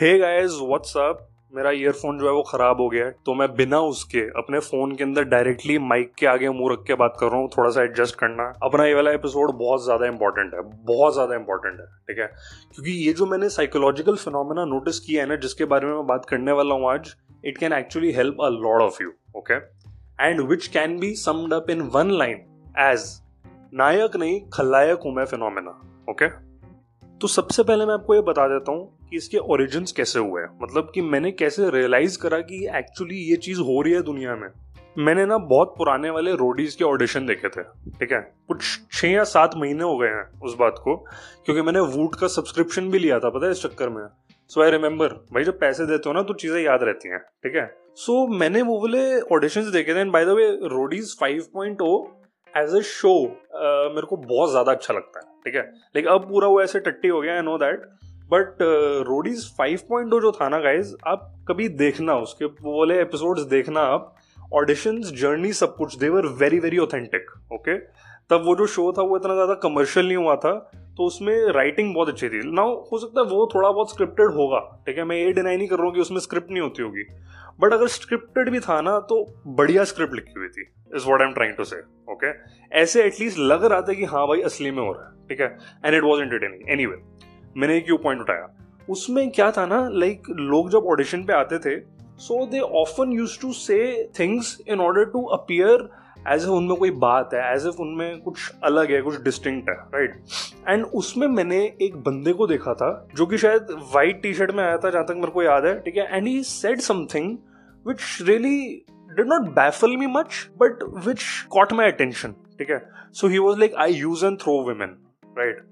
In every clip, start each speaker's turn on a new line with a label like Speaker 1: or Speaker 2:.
Speaker 1: हे guys what's up मेरा earphone जो है वो खराब हो गया है तो मैं बिना उसके अपने फ़ोन के अंदर डायरेक्टली माइक के आगे मुँह रख के बात कर रहा हूँ, थोड़ा सा एडजस्ट करना। अपना ये वाला एपिसोड बहुत ज़्यादा इंपॉर्टेंट है, बहुत ज़्यादा इंपॉर्टेंट है, ठीक है? क्योंकि ये जो मैंने साइकोलॉजिकल फिनोमेना नोटिस किया है ना, जिसके बारे में मैं बात करने वाला हूँ आज it can actually help a lot of you okay and which can be summed up in one line as नायक नहीं, खलनायक हूँ मैं फिनोमेना ओके okay? तो सबसे पहले मैं आपको ये बता देता हूँ कि इसके ओरिजिन कैसे हुए हैं? मतलब कि मैंने कैसे रियलाइज़ करा कि एक्चुअली ये चीज़ हो रही है दुनिया में? मैंने ना बहुत पुराने वाले रोडीज के ऑडिशन देखे थे ठीक है? कुछ छह या सात महीने हो गए हैं उस बात को क्योंकि मैंने वूट का सब्सक्रिप्शन भी लिया था पता है इस चक्कर में? सो आई रिमेम्बर भाई जब पैसे देते हो ना तो चीज़ें याद रहती हैं ठीक है? सो so, मैंने वो वाले ऑडिशन देखे थे by the way Roadies 5.0 as a show मेरे को बहुत ज़्यादा अच्छा लगता है ठीक है? लेकिन अब पूरा वो ऐसे टट्टी हो गया I know that but Roadies five point जो था ना गाइज़ आप कभी देखना उसके बोले एपिसोड्स देखना आप। ऑडिशन जर्नी सब कुछ they were very authentic okay तब वो जो शो था, वो इतना ज़्यादा कमर्शियल नहीं हुआ था तो उसमें राइटिंग बहुत अच्छी थी। ना हो सकता है वो थोड़ा बहुत स्क्रिप्टेड होगा, ठीक है? मैं ये डिनाई नहीं कर रहा हूँ कि उसमें स्क्रिप्ट नहीं होती होगी। बट अगर स्क्रिप्टेड भी था ना तो बढ़िया स्क्रिप्ट लिखी हुई थी is what I am trying to say okay ऐसे एटलीस्ट लग रहा था कि हाँ भाई असली में हो रहा है, ठीक है? And it was entertaining any मैंने एक यू पॉइंट उठाया? उसमें क्या था ना लाइक like, लोग जब ऑडिशन पे आते थे so they often use to say things in order to appear as if उनमें कोई बात है एज एफ़ उनमें कुछ अलग है कुछ डिस्टिंक्ट है राइट एंड उसमें मैंने एक बंदे को देखा था जो कि शायद वाइट टी शर्ट में आया था जहाँ तक मेरे को याद है ठीक है? And he said something which really did not baffle me much but which caught my attention ठीक है? So he was like I use and throw women right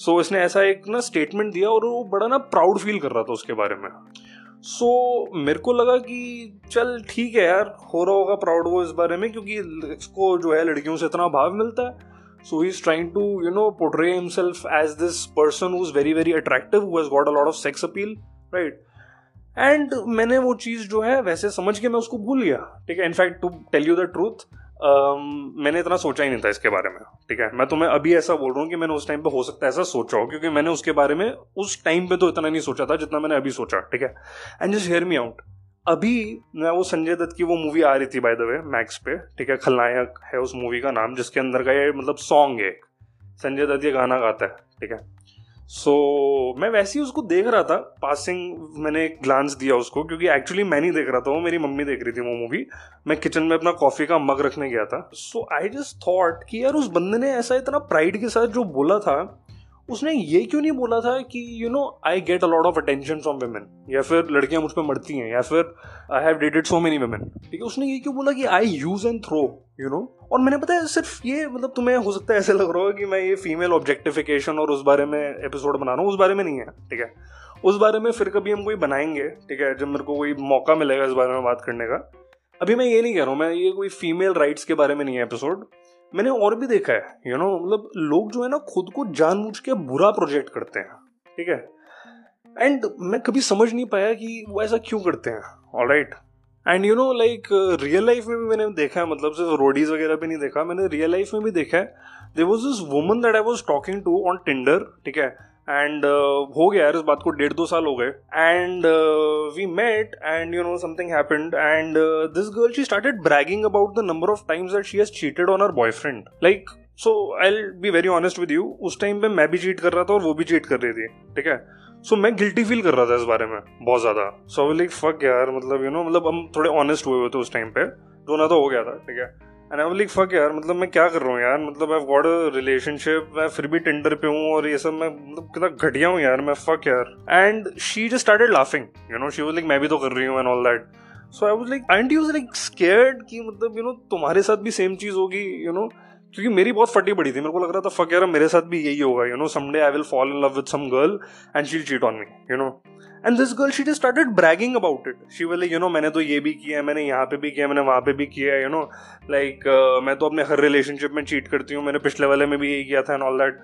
Speaker 1: so इसने ऐसा एक ना स्टेटमेंट दिया और वो बड़ा ना प्राउड फील कर रहा था उसके बारे में। सो so, मेरे को लगा कि चल ठीक है यार हो रहा होगा प्राउड वो इस बारे में क्योंकि इसको जो है लड़कियों से इतना भाव मिलता है। So he is trying to you know portray himself as this person who is very very attractive who has got a lot of sex appeal right and मैंने वो चीज़ जो है वैसे समझ के मैं उसको भूल गया। ठीक है in fact to tell you the truth मैंने इतना सोचा ही नहीं था इसके बारे में, ठीक है? मैं तुम्हें अभी ऐसा बोल रहा हूँ कि मैंने उस टाइम पे हो सकता है ऐसा सोचा हो, क्योंकि मैंने उसके बारे में उस टाइम पे तो इतना नहीं सोचा था जितना मैंने अभी सोचा, ठीक है? And just hear me out अभी मैं वो संजय दत्त की वो मूवी आ रही थी बाय द वे मैक्स पे, ठीक है? खलनायक है उस मूवी का नाम, जिसके अंदर का ये मतलब सॉन्ग है संजय दत्त ये गाना गाता है, ठीक है? सो so, मैं वैसे ही उसको देख रहा था। पासिंग मैंने एक ग्लांस दिया उसको क्योंकि एक्चुअली मैं नहीं देख रहा था वो मेरी मम्मी देख रही थी वो मूवी मैं किचन में अपना कॉफ़ी का मग रखने गया था। सो आई जस्ट थॉट कि यार उस बंदे ने ऐसा इतना प्राइड के साथ जो बोला था उसने ये क्यों नहीं बोला था कि you know I get a lot of attention from women या फिर लड़कियाँ मुझ पर मरती हैं, या फिर I have dated so many women ठीक है, उसने ये क्यों बोला कि I use and throw you know और मैंने पता है, सिर्फ़ ये मतलब तुम्हें हो सकता है ऐसे लग रहा हो कि मैं ये फीमेल ऑब्जेक्टिफिकेशन और उस बारे में एपिसोड बना रहा हूँ, उस बारे में नहीं है, ठीक है? उस बारे में फिर कभी हम कोई बनाएँगे, ठीक है, जब मेरे को कोई मौका मिलेगा इस बारे में बात करने का। अभी मैं ये नहीं कह रहा हूँ, मैं ये कोई फीमेल राइट्स के बारे में नहीं है एपिसोड मैंने और भी देखा है यू नो मतलब लोग जो है ना खुद को जानबूझ के बुरा प्रोजेक्ट करते हैं, ठीक है? एंड मैं कभी समझ नहीं पाया कि वो ऐसा क्यों करते हैं all right and you know like real life में भी मैंने देखा है मतलब सिर्फ़ रोडीज वगैरह भी नहीं देखा, मैंने रियल लाइफ में भी देखा है there was this woman that I was talking to on Tinder ठीक है? एंड uh, हो गया यार इस बात को डेढ़ दो साल हो गए। And we met and you know something happened and this girl she started bragging about the number of times that she has cheated on her boyfriend like so I be very honest with you उस time पे मैं भी cheat कर रहा था और वो भी चीट कर रही थी ठीक है? सो so, मैं गिल्टी फील कर रहा था इस बारे में बहुत ज़्यादा। सो लाइक फक यार मतलब यू you नो know, मतलब हम थोड़े ऑनेस्ट हुए हुए थे उस टाइम पे रोना तो हो गया था ठीक है? एंड आई लाइक फक यार मतलब मैं क्या कर रहा हूँ यार? मतलब आई अ रिलेशनशिप मैं फिर भी टेंडर पे हूँ और ये सब मैं मतलब कितना घटिया हूँ यार, मैं फक यार। And she just started laughing you know she was like मैं भी तो कर रही हूँ and all that so I was like and you like scared कि मतलब यू नो तुम्हारे साथ भी सेम चीज़ होगी यू नो क्योंकि मेरी बहुत फटी पड़ी थी। मेरे को लग रहा था, फक यार मेरे साथ भी यही होगा you know someday I will fall in love with some girl and she'll cheat on me you know and this girl she started bragging about it she वाले यू नो मैंने तो ये भी किया है, मैंने यहाँ पे भी किया मैंने वहाँ पे भी किया है यू नो लाइक मैं तो अपने हर रिलेशनशिप में चीट करती हूँ, मैंने पिछले वाले में भी यही किया था and all that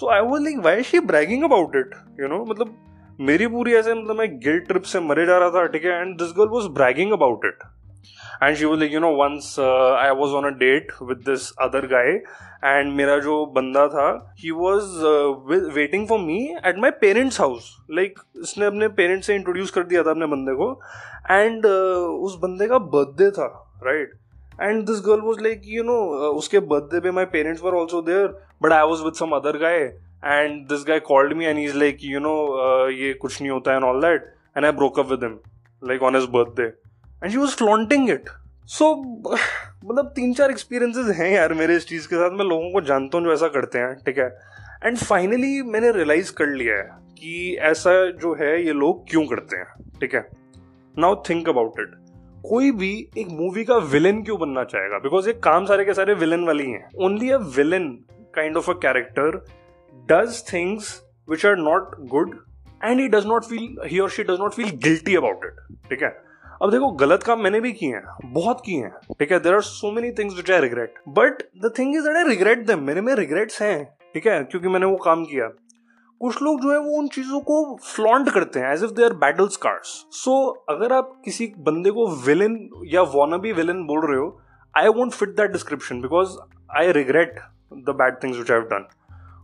Speaker 1: so I was like why she bragging about it you know मतलब मेरी पूरी ऐसे मतलब मैं गिल्ट ट्रिप से मरे जा रहा था, ठीक है? And this girl was bragging about it and she was like you know once I was on a date with this other guy and मेरा जो बंदा था he was waiting for me at my parents house like इसने अपने parents से introduce कर दिया था अपने बंदे को एंड uh, उस बंदे का बर्थडे था right and this girl was like you know उसके बर्थडे पे my parents were also there but I was with some other guy and this guy called me and is like you know ये कुछ नहीं होता है and all that and I broke up with him like on his birthday and she was flaunting it so मतलब तीन चार experiences हैं यार मेरे इस चीज़ के साथ। मैं लोगों को जानता हूँ जो ऐसा करते हैं, ठीक है? एंड फाइनली मैंने रियलाइज़ कर लिया है कि ऐसा जो है ये लोग क्यों करते हैं, ठीक है? नाउ थिंक अबाउट इट कोई भी एक मूवी का विलेन क्यों बनना चाहेगा? बिकॉज़ ये काम सारे के सारे विलेन वाले ही। Only a villain kind of a character does things which are not good and he does not feel he और she does not feel guilty about it ठीक है? अब देखो, गलत काम मैंने भी किए हैं, बहुत किए हैं, ठीक है? There are so many things which I regret but the thing is I regret them मेरे में रिग्रेट्स हैं, ठीक है? क्योंकि मैंने वो काम किया। कुछ लोग जो है वो उन चीज़ों को फ्लॉन्ट करते हैं as if they are battle scars so अगर आप किसी बंदे को विलन या वॉनबी विलन बोल रहे हो I won't fit that description because I regret the bad things which I done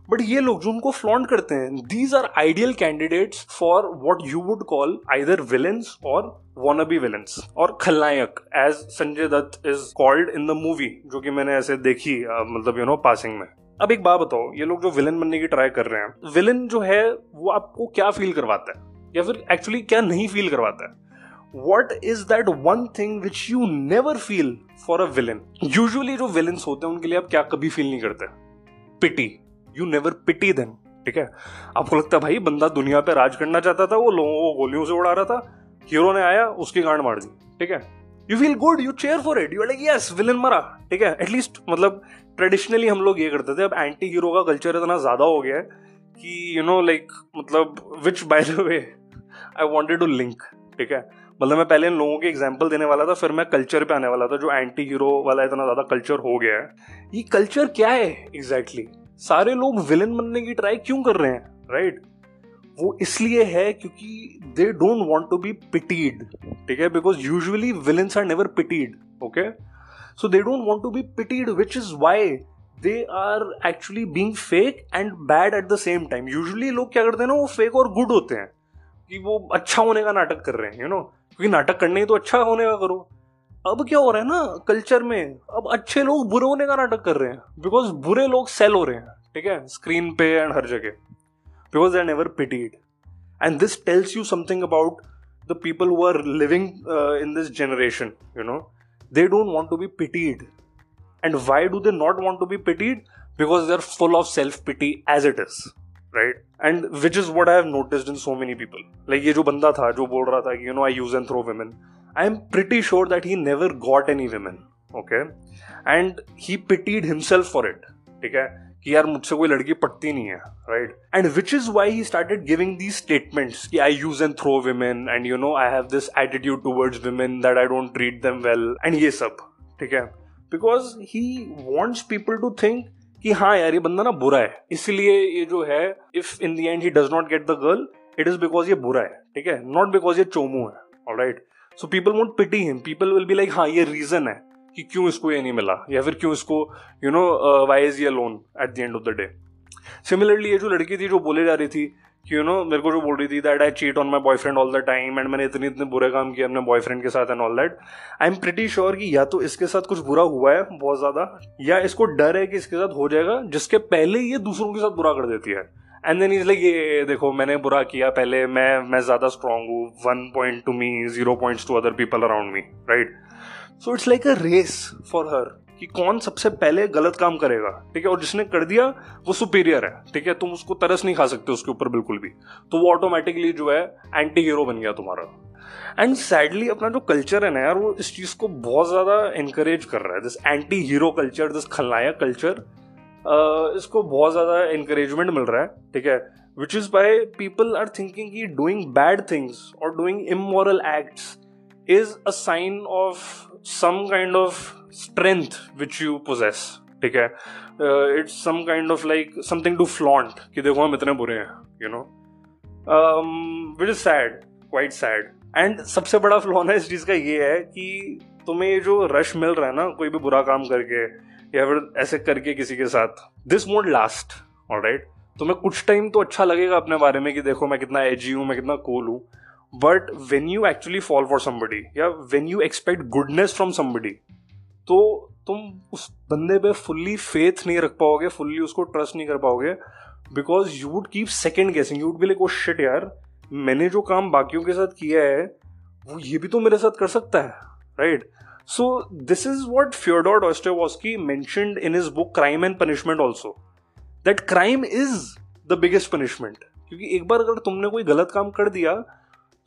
Speaker 1: but ये लोग जो उनको फ्लॉन्ट करते हैं these are ideal candidates for what you would call either villains और वॉनबी विलन्स और खलनायक as Sanjay Dutt is called in the movie जो कि मैंने ऐसे देखी मतलब यू नो पासिंग में। अब एक बात बताओ, ये लोग जो विलन बनने की ट्राई कर रहे हैं विलन जो है, वो आपको क्या फील करवाता है? या फिर एक्चुअली क्या नहीं फील करवाता है? What is that one thing which you never feel for a villain usually जो विलन्स होते हैं, उनके लिए आप क्या कभी फील नहीं करते? Pity you never pity them ठीक है? आपको लगता है, भाई, बंदा दुनिया पे राज करना चाहता था, वो लोगों को गोलियों से उड़ा रहा था, हीरो ने आया, उसकी गांड मार दी, ठीक है? You feel good you cheer for it you like yes villain मरा ठीक है? एटलीस्ट मतलब ट्रेडिशनली हम लोग ये करते थे, अब एंटी हीरो का कल्चर इतना ज़्यादा हो गया है कि यू नो लाइक मतलब which by the way I wanted to link ठीक है? मतलब मैं पहले इन लोगों के एग्ज़ाम्पल देने वाला था, फिर मैं कल्चर पे आने वाला था, जो एंटी हीरो वाला इतना ज़्यादा कल्चर हो गया है। ये कल्चर क्या है एग्जैक्टली exactly? सारे लोग विलन बनने की ट्राई क्यों कर रहे हैं? राइट वो इसलिए है क्योंकि they don't want to be pitied ठीक है? Because usually villains are never pitied okay so they don't want to be pitied which is why they are actually being fake and bad at the same time usually लोग क्या करते हैं ना, वो fake और good होते हैं कि वो अच्छा होने का नाटक कर रहे हैं यू you नो know? क्योंकि नाटक करने ही तो अच्छा होने का करो। अब क्या हो रहा है ना कल्चर में? अब अच्छे लोग बुरे होने का नाटक कर रहे हैं। बिकॉज़ बुरे लोग सेल हो रहे हैं, ठीक है? स्क्रीन पे एंड हर जगह। Because they never pitied and this tells you something about the people who are living in this generation you know they don't want to be pitied and why do they not want to be pitied because they are full of self pity as it is right and which is what I have noticed in so many people like ये जो बंदा था, जो बोल रहा था कि you know I use and throw women. I am pretty sure that he never got any women. Okay, and he pitied himself for it. ठीक है? कि यार मुझसे कोई लड़की पटती नहीं है right and which is why he started giving these statements कि I use and throw women and you know I have this attitude towards women that I don't treat them well and ये सब ठीक है? Because he wants people to think कि हाँ यार ये बंदा ना बुरा है। इसलिए ये जो है if in the end he does not get the girl it is because ये बुरा है ठीक है? नॉट बिकॉज़ ये चोमू है all right so people won't pity him people will be like हाँ ये रीजन है कि क्यों इसको ये नहीं मिला या फिर क्यों इसको यू नो वाई इज़ ये lone at the end of the day similarly ये जो लड़की थी जो बोले जा रही थी कि यू नो मेरे को जो बोल रही थी that I cheat on my boyfriend all the time and मैंने इतने इतने बुरे काम किए अपने बॉयफ्रेंड के साथ and all that I am pretty sure कि या तो इसके साथ कुछ बुरा हुआ है बहुत ज़्यादा या इसको डर है कि इसके साथ हो जाएगा जिसके पहले ये दूसरों के साथ बुरा कर देती है एंड देन इज़ लाइक ये देखो, मैंने बुरा किया, पहले मैं मैं ज़्यादा स्ट्रांग हूँ one point to me zero point to other people around me right so it's like a race for her कि कौन सबसे पहले गलत काम करेगा, ठीक है? और जिसने कर दिया, वो सुपीरियर है, ठीक है? तुम उसको तरस नहीं खा सकते उसके ऊपर बिल्कुल भी। तो वो ऑटोमेटिकली जो है एंटी हीरो बन गया तुम्हारा। एंड सैडली अपना जो कल्चर है ना यार, वो इस चीज़ को बहुत ज़्यादा इंकरेज कर रहा है। This anti hero culture this खलनायक कल्चर इसको बहुत ज़्यादा इंकरेजमेंट मिल रहा है, ठीक है? Which is by people are thinking की डूइंग बैड थिंग्स और doing immoral acts is a sign of some kind of strength which you possess ठीक है? It's some kind of like something to flaunt कि देखो हम इतने बुरे हैं you know which is sad quite sad and सबसे बड़ा फ्लॉन इस चीज़ का ये है कि तुम्हें जो रश मिल रहा है ना, कोई भी बुरा काम करके या फिर ऐसे करके किसी के साथ। दिस वोंट लास्ट और राइट तुम्हें कुछ टाइम तो अच्छा लगेगा अपने बारे में कि देखो मैं कितना एजी हूँ, मैं कितना कूल हूँ। But when you actually fall for somebody या when you expect goodness from somebody तो तुम उस बंदे पे फुल्ली फेथ नहीं रख पाओगे फुल्ली उसको ट्रस्ट नहीं कर पाओगे because you would keep second guessing you would be like oh shit यार, मैंने जो काम बाकियों के साथ किया है, वो ये भी तो मेरे साथ कर सकता है right so this is what Fyodor Dostoevsky mentioned in his book Crime and Punishment also that crime is the biggest punishment क्योंकि एक बार अगर तुमने कोई गलत काम कर दिया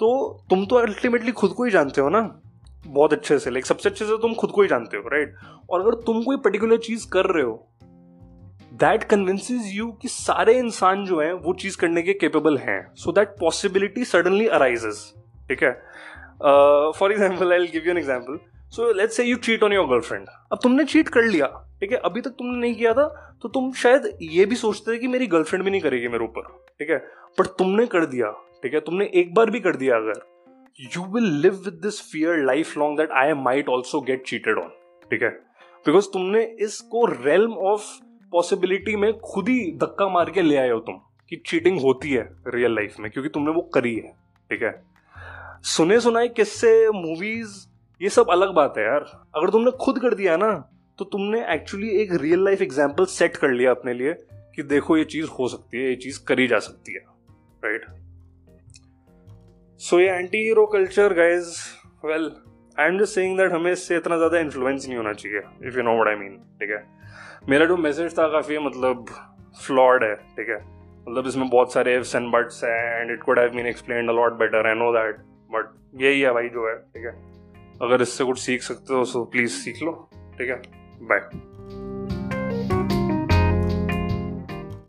Speaker 1: तो तुम तो अल्टीमेटली खुद को ही जानते हो ना, बहुत अच्छे से। लाइक सबसे अच्छे से तुम खुद को ही जानते हो राइट और अगर तुम कोई पर्टिकुलर चीज़ कर रहे हो दैट कन्विंसेज यू कि सारे इंसान जो है, वो चीज़ करने के केपेबल हैं। So that possibility suddenly arises ठीक है? For example I give you an example so let's say you cheat on your girlfriend अब तुमने चीट कर लिया, ठीक है? अभी तक तुमने नहीं किया था तो तुम शायद ये भी सोचते थे कि मेरी गर्लफ्रेंड भी नहीं करेगी मेरे ऊपर, ठीक है? बट तुमने कर दिया, ठीक है? तुमने एक बार भी कर दिया अगर you will live with this fear life long that I might also get cheated on ठीक है? बिकॉज़ तुमने इसको रेलम ऑफ़ पॉसिबिलिटी में खुद ही धक्का मार के ले आए हो तुम, कि चीटिंग होती है रियल लाइफ में, क्योंकि तुमने वो करी है, ठीक है? सुने सुनाए किससे मूवीज़ ये सब अलग बात है यार। अगर तुमने खुद कर दिया ना तो तुमने एक्चुअली एक रियल लाइफ एग्ज़ाम्पल सेट कर लिया अपने लिए कि देखो ये चीज़ हो सकती है, ये चीज़ करी जा सकती है राइट सो ये anti hero culture guys well I am just saying that हमें इससे इतना ज़्यादा इन्फ्लुएंस नहीं होना चाहिए if you know what I mean ठीक है? मेरा जो मैसेज था काफ़ी मतलब फ्लॉड है, ठीक है? मतलब इसमें बहुत सारे इफ्स एंड बट्स हैं and it could have been explain a lot better I know that but यही है भाई जो है, ठीक है? अगर इससे कुछ सीख सकते हो तो प्लीज़ सीख लो। ठीक है? बाय